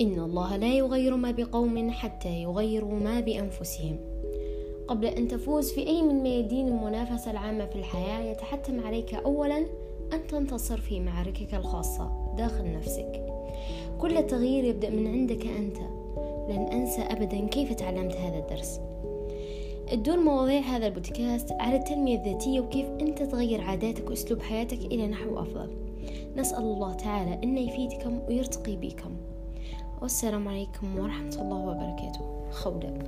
إن الله لا يغير ما بقوم حتى يغيروا ما بأنفسهم. قبل أن تفوز في أي من ميادين المنافسة العامة في الحياة يتحتم عليك أولا أن تنتصر في معاركك الخاصة. داخل نفسك. كل تغيير يبدأ من عندك أنت. لن أنسى أبدا كيف تعلمت هذا الدرس. تدور مواضيع هذا البودكاست على التنمية الذاتية وكيف أنت تغير عاداتك وأسلوب حياتك إلى نحو أفضل. نسأل الله تعالى أن يفيدكم ويرتقي بكم. والسلام عليكم ورحمة الله وبركاته. خولة